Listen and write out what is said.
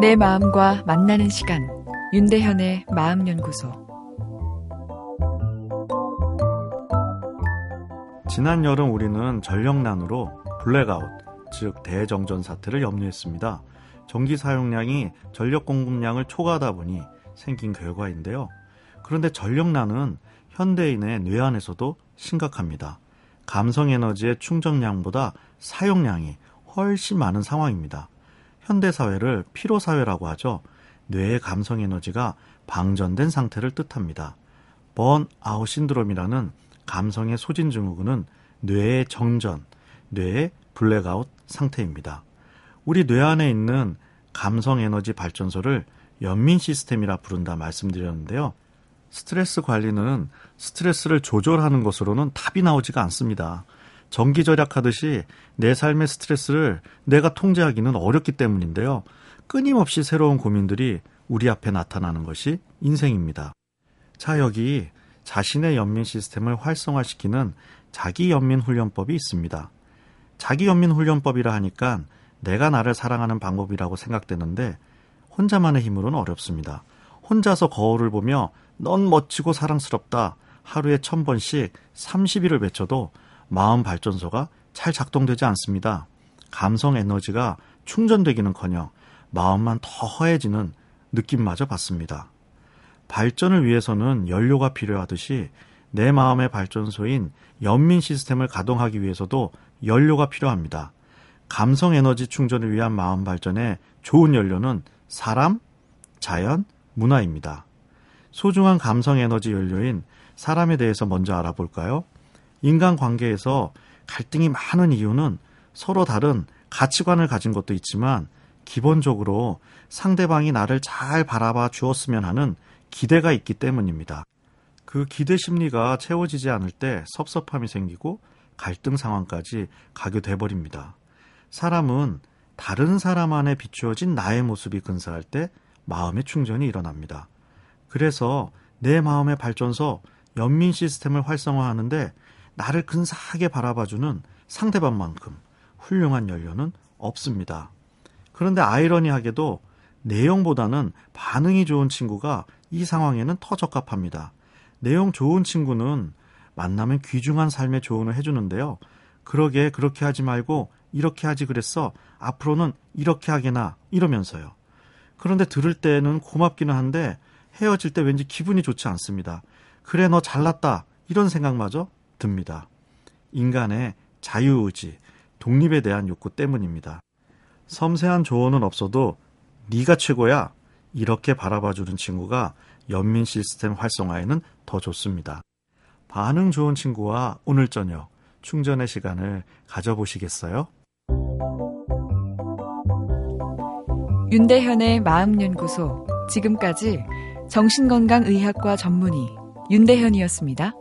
내 마음과 만나는 시간 윤대현의 마음연구소 지난 여름 우리는 전력난으로 블랙아웃, 즉 대정전 사태를 염려했습니다. 전기 사용량이 전력 공급량을 초과하다 보니 생긴 결과인데요. 그런데 전력난은 현대인의 뇌안에서도 심각합니다. 감성 에너지의 충전량보다 사용량이 훨씬 많은 상황입니다. 현대 사회를 피로 사회라고 하죠. 뇌의 감성 에너지가 방전된 상태를 뜻합니다. 번아웃 신드롬이라는 감성의 소진 증후군은 뇌의 정전, 뇌의 블랙아웃 상태입니다. 우리 뇌 안에 있는 감성 에너지 발전소를 연민 시스템이라 부른다 말씀드렸는데요. 스트레스 관리는 스트레스를 조절하는 것으로는 답이 나오지가 않습니다. 전기 절약하듯이 내 삶의 스트레스를 내가 통제하기는 어렵기 때문인데요. 끊임없이 새로운 고민들이 우리 앞에 나타나는 것이 인생입니다. 자, 여기 자신의 연민 시스템을 활성화시키는 자기 연민 훈련법이 있습니다. 자기 연민 훈련법이라 하니까 내가 나를 사랑하는 방법이라고 생각되는데 혼자만의 힘으로는 어렵습니다. 혼자서 거울을 보며 넌 멋지고 사랑스럽다 하루에 천 번씩 30일을 외쳐도 마음 발전소가 잘 작동되지 않습니다. 감성 에너지가 충전되기는커녕 마음만 더 허해지는 느낌마저 받습니다. 발전을 위해서는 연료가 필요하듯이 내 마음의 발전소인 연민 시스템을 가동하기 위해서도 연료가 필요합니다. 감성 에너지 충전을 위한 마음 발전에 좋은 연료는 사람, 자연, 문화입니다. 소중한 감성 에너지 연료인 사람에 대해서 먼저 알아볼까요? 인간 관계에서 갈등이 많은 이유는 서로 다른 가치관을 가진 것도 있지만 기본적으로 상대방이 나를 잘 바라봐 주었으면 하는 기대가 있기 때문입니다. 그 기대 심리가 채워지지 않을 때 섭섭함이 생기고 갈등 상황까지 가게 돼버립니다. 사람은 다른 사람 안에 비추어진 나의 모습이 근사할 때 마음의 충전이 일어납니다. 그래서 내 마음의 발전소, 연민 시스템을 활성화하는데 나를 근사하게 바라봐주는 상대방만큼 훌륭한 연료는 없습니다. 그런데 아이러니하게도 내용보다는 반응이 좋은 친구가 이 상황에는 더 적합합니다. 내용 좋은 친구는 만나면 귀중한 삶의 조언을 해주는데요. 그러게 그렇게 하지 말고 이렇게 하지 그랬어. 앞으로는 이렇게 하게나 이러면서요. 그런데 들을 때는 고맙기는 한데 헤어질 때 왠지 기분이 좋지 않습니다. 그래 너 잘났다 이런 생각마저 듭니다. 인간의 자유의지, 독립에 대한 욕구 때문입니다. 섬세한 조언은 없어도 네가 최고야 이렇게 바라봐주는 친구가 연민 시스템 활성화에는 더 좋습니다. 반응 좋은 친구와 오늘 저녁 충전의 시간을 가져보시겠어요? 윤대현의 마음연구소 지금까지 정신건강의학과 전문의 윤대현이었습니다.